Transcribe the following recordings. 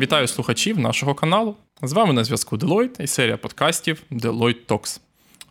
Вітаю слухачів нашого каналу. З вами на зв'язку Deloitte і серія подкастів Deloitte Talks.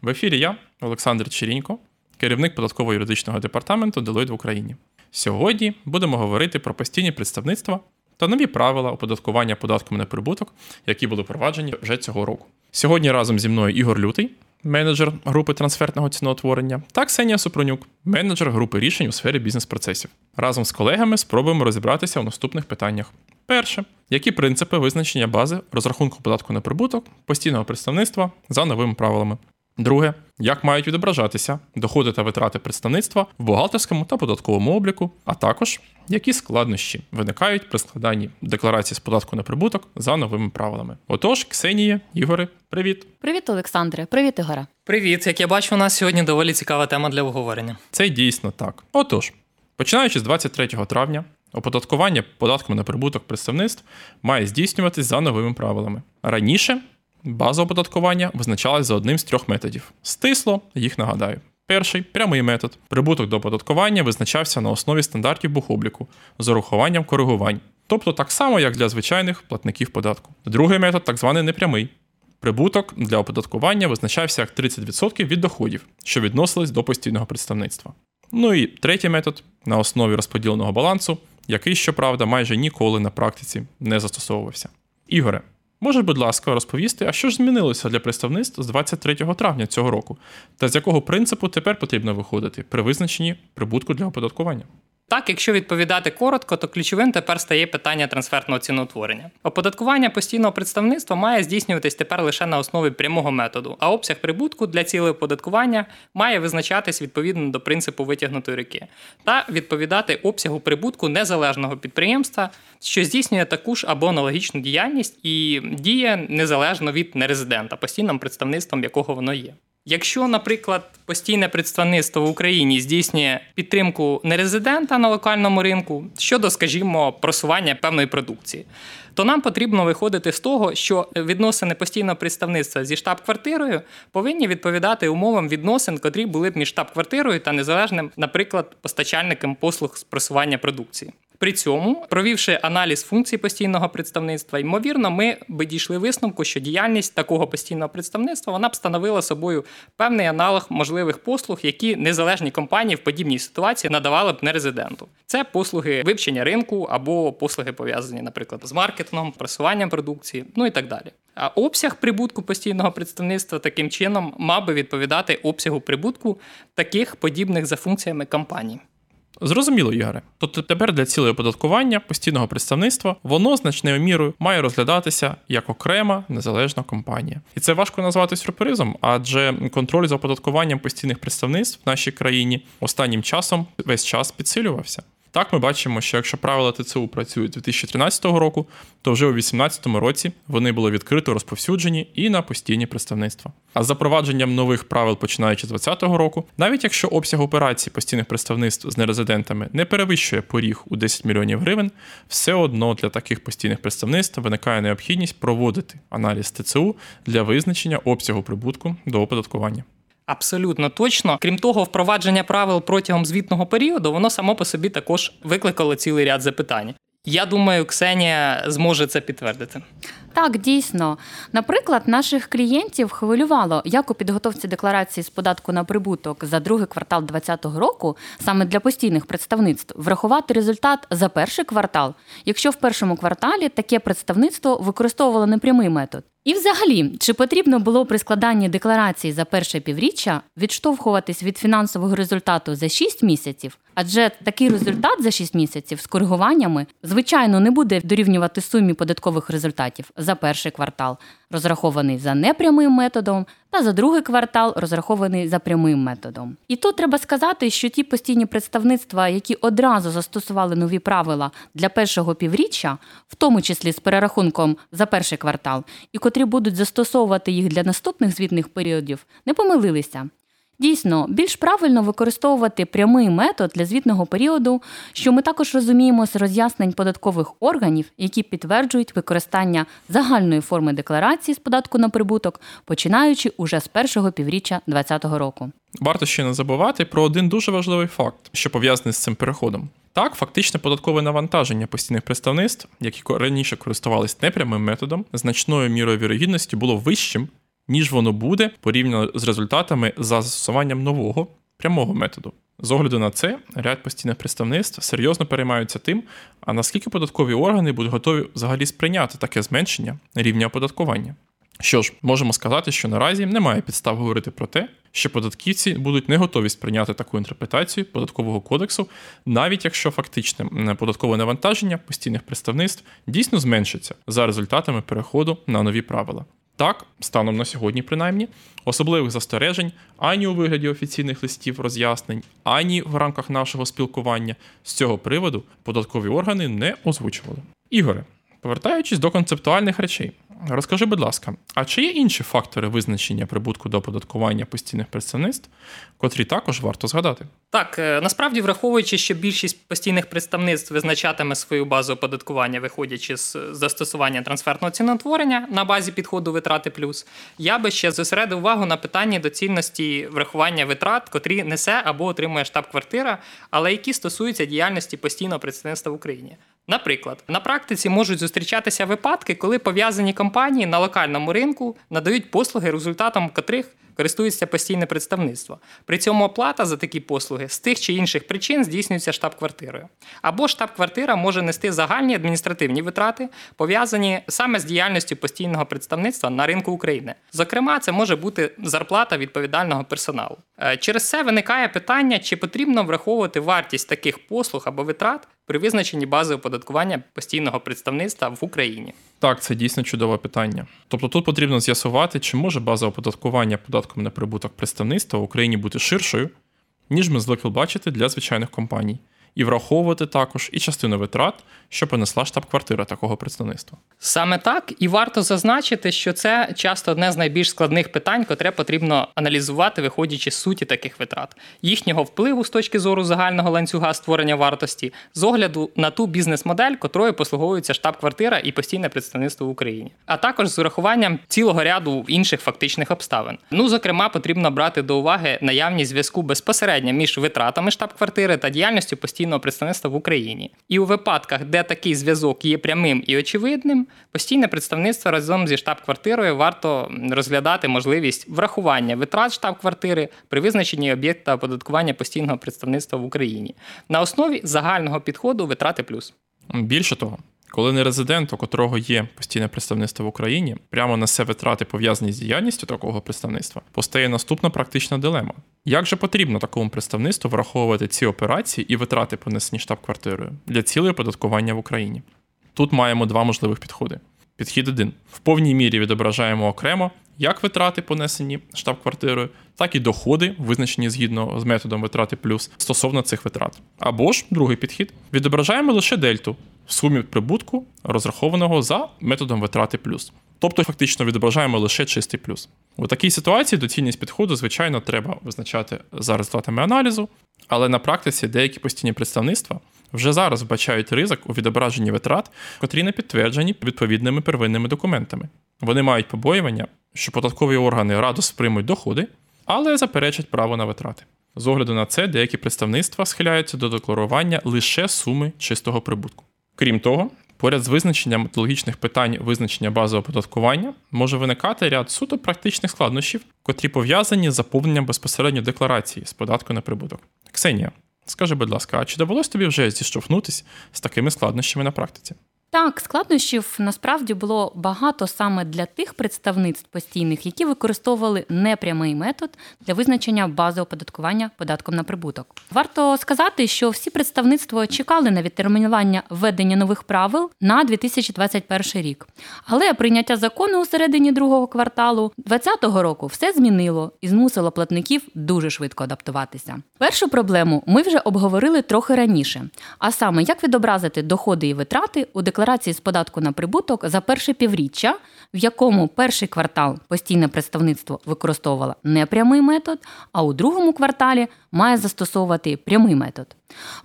В ефірі я, Олександр Черінько, керівник податково-юридичного департаменту Deloitte в Україні. Сьогодні будемо говорити про постійні представництва та нові правила оподаткування податком на прибуток, які були впроваджені вже цього року. Сьогодні разом зі мною Ігор Лютий, менеджер групи трансфертного ціноутворення, та Ксенія Супронюк, менеджер групи рішень у сфері бізнес-процесів. Разом з колегами спробуємо розібратися у наступних питаннях. Перше, які принципи визначення бази розрахунку податку на прибуток постійного представництва за новими правилами. Друге, як мають відображатися доходи та витрати представництва в бухгалтерському та податковому обліку, а також які складнощі виникають при складанні декларації з податку на прибуток за новими правилами. Отож, Ксенія, Ігоре, привіт. Привіт, Олександре. Привіт, Ігоре. Привіт, як я бачу, у нас сьогодні доволі цікава тема для обговорення. Це дійсно так. Отож, починаючи з 23 травня, оподаткування податком на прибуток представництв має здійснюватись за новими правилами. Раніше база оподаткування визначалась за одним з трьох методів. Стисло, їх нагадаю. Перший прямий метод. Прибуток до оподаткування визначався на основі стандартів бухобліку з урахуванням коригувань, тобто так само, як для звичайних платників податку. Другий метод так званий непрямий. Прибуток для оподаткування визначався як 30% від доходів, що відносились до постійного представництва. Ну і третій метод на основі розподіленого балансу, який, щоправда, майже ніколи на практиці не застосовувався. Ігоре, Може, будь ласка, розповісти, а що ж змінилося для представництв з 23 травня цього року, та з якого принципу тепер потрібно виходити при визначенні прибутку для оподаткування? Так, якщо відповідати коротко, то ключовим тепер стає питання трансфертного ціноутворення. Оподаткування постійного представництва має здійснюватись тепер лише на основі прямого методу, а обсяг прибутку для цілей оподаткування має визначатись відповідно до принципу витягнутої руки та відповідати обсягу прибутку незалежного підприємства, що здійснює таку ж або аналогічну діяльність і діє незалежно від нерезидента, постійним представництвом якого воно є. Якщо, наприклад, постійне представництво в Україні здійснює підтримку нерезидента на локальному ринку щодо, скажімо, просування певної продукції, то нам потрібно виходити з того, що відносини постійного представництва зі штаб-квартирою повинні відповідати умовам відносин, котрі були б між штаб-квартирою та незалежним, наприклад, постачальником послуг з просування продукції. При цьому, провівши аналіз функцій постійного представництва, ймовірно, ми би дійшли висновку, що діяльність такого постійного представництва вона б становила собою певний аналог можливих послуг, які незалежні компанії в подібній ситуації надавали б нерезиденту. Це послуги вивчення ринку або послуги пов'язані, наприклад, з маркетингом, просуванням продукції, ну і так далі. А обсяг прибутку постійного представництва таким чином мав би відповідати обсягу прибутку таких подібних за функціями компаній. Зрозуміло, Ігоре. Тобто тепер для цілей оподаткування постійного представництва воно значною мірою має розглядатися як окрема незалежна компанія. І це важко назвати сюрпризом, адже контроль за оподаткуванням постійних представництв в нашій країні останнім часом весь час підсилювався. Так, ми бачимо, що якщо правила ТЦУ працюють 2013 року, то вже у 2018 році вони були відкрито розповсюджені і на постійні представництва. А з запровадженням нових правил, починаючи з 2020 року, навіть якщо обсяг операцій постійних представництв з нерезидентами не перевищує поріг у 10 мільйонів гривень, все одно для таких постійних представництв виникає необхідність проводити аналіз ТЦУ для визначення обсягу прибутку до оподаткування. Абсолютно точно. Крім того, впровадження правил протягом звітного періоду воно само по собі також викликало цілий ряд запитань. Я думаю, Ксенія зможе це підтвердити. Так, дійсно. Наприклад, наших клієнтів хвилювало, як у підготовці декларації з податку на прибуток за другий квартал 2020 року, саме для постійних представництв, врахувати результат за перший квартал, якщо в першому кварталі таке представництво використовувало непрямий метод. І, взагалі, чи потрібно було при складанні декларації за перше півріччя відштовхуватись від фінансового результату за 6 місяців? Адже такий результат за 6 місяців з коригуваннями, звичайно, не буде дорівнювати сумі податкових результатів за перший квартал, розрахований за непрямим методом, та за другий квартал розрахований за прямим методом. І тут треба сказати, що ті постійні представництва, які одразу застосували нові правила для першого півріччя, в тому числі з перерахунком за перший квартал, і котрі будуть застосовувати їх для наступних звітних періодів, не помилилися. Дійсно, більш правильно використовувати прямий метод для звітного періоду, що ми також розуміємо з роз'яснень податкових органів, які підтверджують використання загальної форми декларації з податку на прибуток, починаючи уже з першого півріччя 2020 року. Варто ще не забувати про один дуже важливий факт, що пов'язаний з цим переходом. Так, фактичне податкове навантаження постійних представництв, які раніше користувались непрямим методом, значною мірою вірогідності було вищим, ніж воно буде порівняно з результатами за застосуванням нового прямого методу. З огляду на це, ряд постійних представництв серйозно переймаються тим, а наскільки податкові органи будуть готові взагалі сприйняти таке зменшення рівня оподаткування. Що ж, можемо сказати, що наразі немає підстав говорити про те, що податківці будуть не готові сприйняти таку інтерпретацію податкового кодексу, навіть якщо фактичне податкове навантаження постійних представництв дійсно зменшиться за результатами переходу на нові правила. Так, станом на сьогодні, принаймні, особливих застережень ані у вигляді офіційних листів роз'яснень, ані в рамках нашого спілкування з цього приводу податкові органи не озвучували. Ігоре, повертаючись до концептуальних речей, Розкажи, будь ласка, а чи є інші фактори визначення прибутку до оподаткування постійних представництв, котрі також варто згадати? Так, е, насправді, враховуючи, що більшість постійних представництв визначатиме свою базу оподаткування, виходячи з застосування трансфертного ціноутворення на базі підходу витрати плюс, я би ще зосередив увагу на питанні доцільності врахування витрат, котрі несе або отримує штаб-квартира, але які стосуються діяльності постійного представництва в Україні. Наприклад, на практиці можуть зустрічатися випадки, коли пов'язані компанії на локальному ринку надають послуги, результатом котрих користується постійне представництво. При цьому оплата за такі послуги з тих чи інших причин здійснюється штаб-квартирою. Або штаб-квартира може нести загальні адміністративні витрати, пов'язані саме з діяльністю постійного представництва на ринку України. Зокрема, це може бути зарплата відповідального персоналу. Е, через це виникає питання, чи потрібно враховувати вартість таких послуг або витрат при визначенні бази оподаткування постійного представництва в Україні. Так, це дійсно чудове питання. Тобто тут потрібно з'ясувати, чи може база оподаткування податком на прибуток представництва в Україні бути ширшою, ніж ми звикли бачити для звичайних компаній і враховувати також і частину витрат, що понесла штаб-квартира такого представництва. Саме так, і варто зазначити, що це часто одне з найбільш складних питань, котре потрібно аналізувати, виходячи з суті таких витрат, їхнього впливу з точки зору загального ланцюга створення вартості, з огляду на ту бізнес-модель, котрою послуговується штаб-квартира і постійне представництво в Україні, а також з урахуванням цілого ряду інших фактичних обставин. Ну, зокрема, потрібно брати до уваги наявність зв'язку безпосередньо між витратами штаб-квартири та діяльністю постійного постійного представництва в Україні. І у випадках, де такий зв'язок є прямим і очевидним, постійне представництво разом зі штаб-квартирою варто розглядати можливість врахування витрат штаб-квартири при визначенні об'єкта оподаткування постійного представництва в Україні на основі загального підходу витрати плюс. Більше того. Коли не резидент, у котрого є постійне представництво в Україні, прямо несе витрати пов'язані з діяльністю такого представництва, постає наступна практична дилема: як же потрібно такому представництву враховувати ці операції і витрати, понесені штаб-квартирою для цілої оподаткування в Україні? Тут маємо два можливих підходи. Підхід один: в повній мірі відображаємо окремо як витрати, понесені штаб-квартирою, так і доходи, визначені згідно з методом витрати плюс стосовно цих витрат. Або ж другий підхід: відображаємо лише дельту в сумі прибутку, розрахованого за методом витрати плюс. Тобто, фактично відображаємо лише чистий плюс. У такій ситуації доцільність підходу, звичайно, треба визначати за результатами аналізу, але на практиці деякі постійні представництва вже зараз вбачають ризик у відображенні витрат, котрі не підтверджені відповідними первинними документами. Вони мають побоювання, що податкові органи радо сприймуть доходи, але заперечать право на витрати. З огляду на це, деякі представництва схиляються до декларування лише суми чистого прибутку. Крім того, поряд з визначенням методологічних питань визначення базового оподаткування може виникати ряд суто практичних складнощів, котрі пов'язані з заповненням безпосередньо декларації з податку на прибуток. Ксенія, скажи, будь ласка, а чи довелось тобі вже зіштовхнутися з такими складнощами на практиці? Так, складнощів насправді було багато саме для тих представництв постійних, які використовували непрямий метод для визначення бази оподаткування податком на прибуток. Варто сказати, що всі представництва чекали на відтермінування введення нових правил на 2021 рік. Але прийняття закону у середині другого кварталу 2020 року все змінило і змусило платників дуже швидко адаптуватися. Першу проблему ми вже обговорили трохи раніше, а саме як відобразити доходи і витрати у декларації декларації з податку на прибуток за перше півріччя, в якому перший квартал постійне представництво використовувало непрямий метод, а у другому кварталі має застосовувати прямий метод.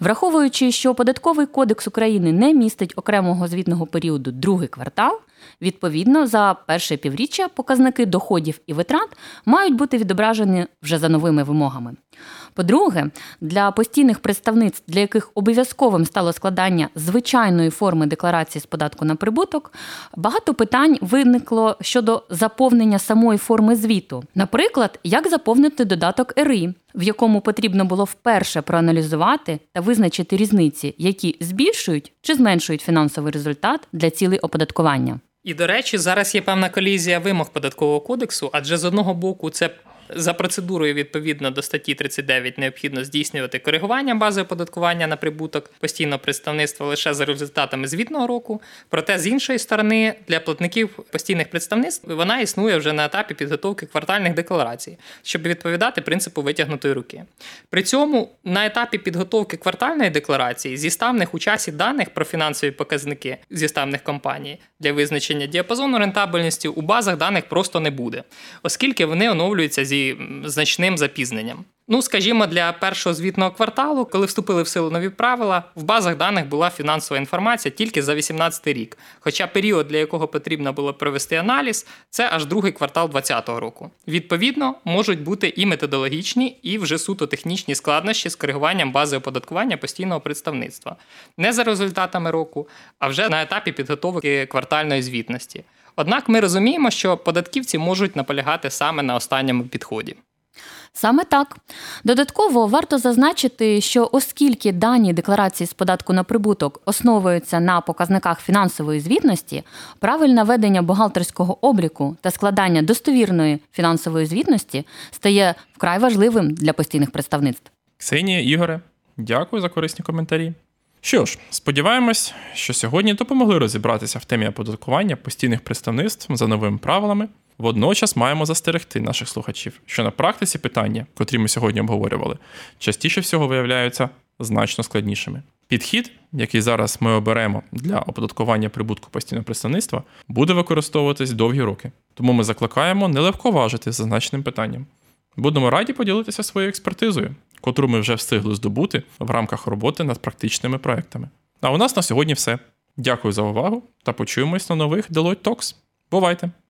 Враховуючи, що податковий кодекс України не містить окремого звітного періоду другий квартал, відповідно за перше півріччя показники доходів і витрат мають бути відображені вже за новими вимогами. По-друге, для постійних представництв, для яких обов'язковим стало складання звичайної форми декларації з податку на прибуток, багато питань виникло щодо заповнення самої форми звіту. Наприклад, як заповнити додаток РІ, в якому потрібно було вперше проаналізувати та визначити різниці, які збільшують чи зменшують фінансовий результат для цілей оподаткування. І до речі, зараз є певна колізія вимог податкового кодексу, адже з одного боку це за процедурою відповідно до статті 39 необхідно здійснювати коригування бази оподаткування на прибуток постійного представництва лише за результатами звітного року. Проте з іншої сторони, для платників постійних представництв вона існує вже на етапі підготовки квартальних декларацій, щоб відповідати принципу витягнутої руки. При цьому на етапі підготовки квартальної декларації зіставних у часі даних про фінансові показники зіставних компаній для визначення діапазону рентабельності у базах даних просто не буде, оскільки вони оновлюються зі значним запізненням. Ну, скажімо, для першого звітного кварталу, коли вступили в силу нові правила, в базах даних була фінансова інформація тільки за 2018 рік. Хоча період, для якого потрібно було провести аналіз, це аж другий квартал 2020 року. Відповідно, можуть бути і методологічні, і вже суто технічні складнощі з коригуванням бази оподаткування постійного представництва, не за результатами року, а вже на етапі підготовки квартальної звітності. Однак ми розуміємо, що податківці можуть наполягати саме на останньому підході. Саме так. Додатково варто зазначити, що оскільки дані декларації з податку на прибуток основуються на показниках фінансової звітності, правильне ведення бухгалтерського обліку та складання достовірної фінансової звітності стає вкрай важливим для постійних представництв. Ксенія, Ігоре, дякую за корисні коментарі. Що ж, сподіваємось, що сьогодні допомогли розібратися в темі оподаткування постійних представництв за новими правилами. Водночас маємо застерегти наших слухачів, що на практиці питання, котрі ми сьогодні обговорювали, частіше всього виявляються значно складнішими. Підхід, який зараз ми оберемо для оподаткування прибутку постійного представництва, буде використовуватись довгі роки. Тому ми закликаємо нелегко важити зазначеним питанням. Будемо раді поділитися своєю експертизою, котру ми вже встигли здобути в рамках роботи над практичними проектами. А у нас на сьогодні все. Дякую за увагу та почуємось на нових Deloitte Talks. Бувайте!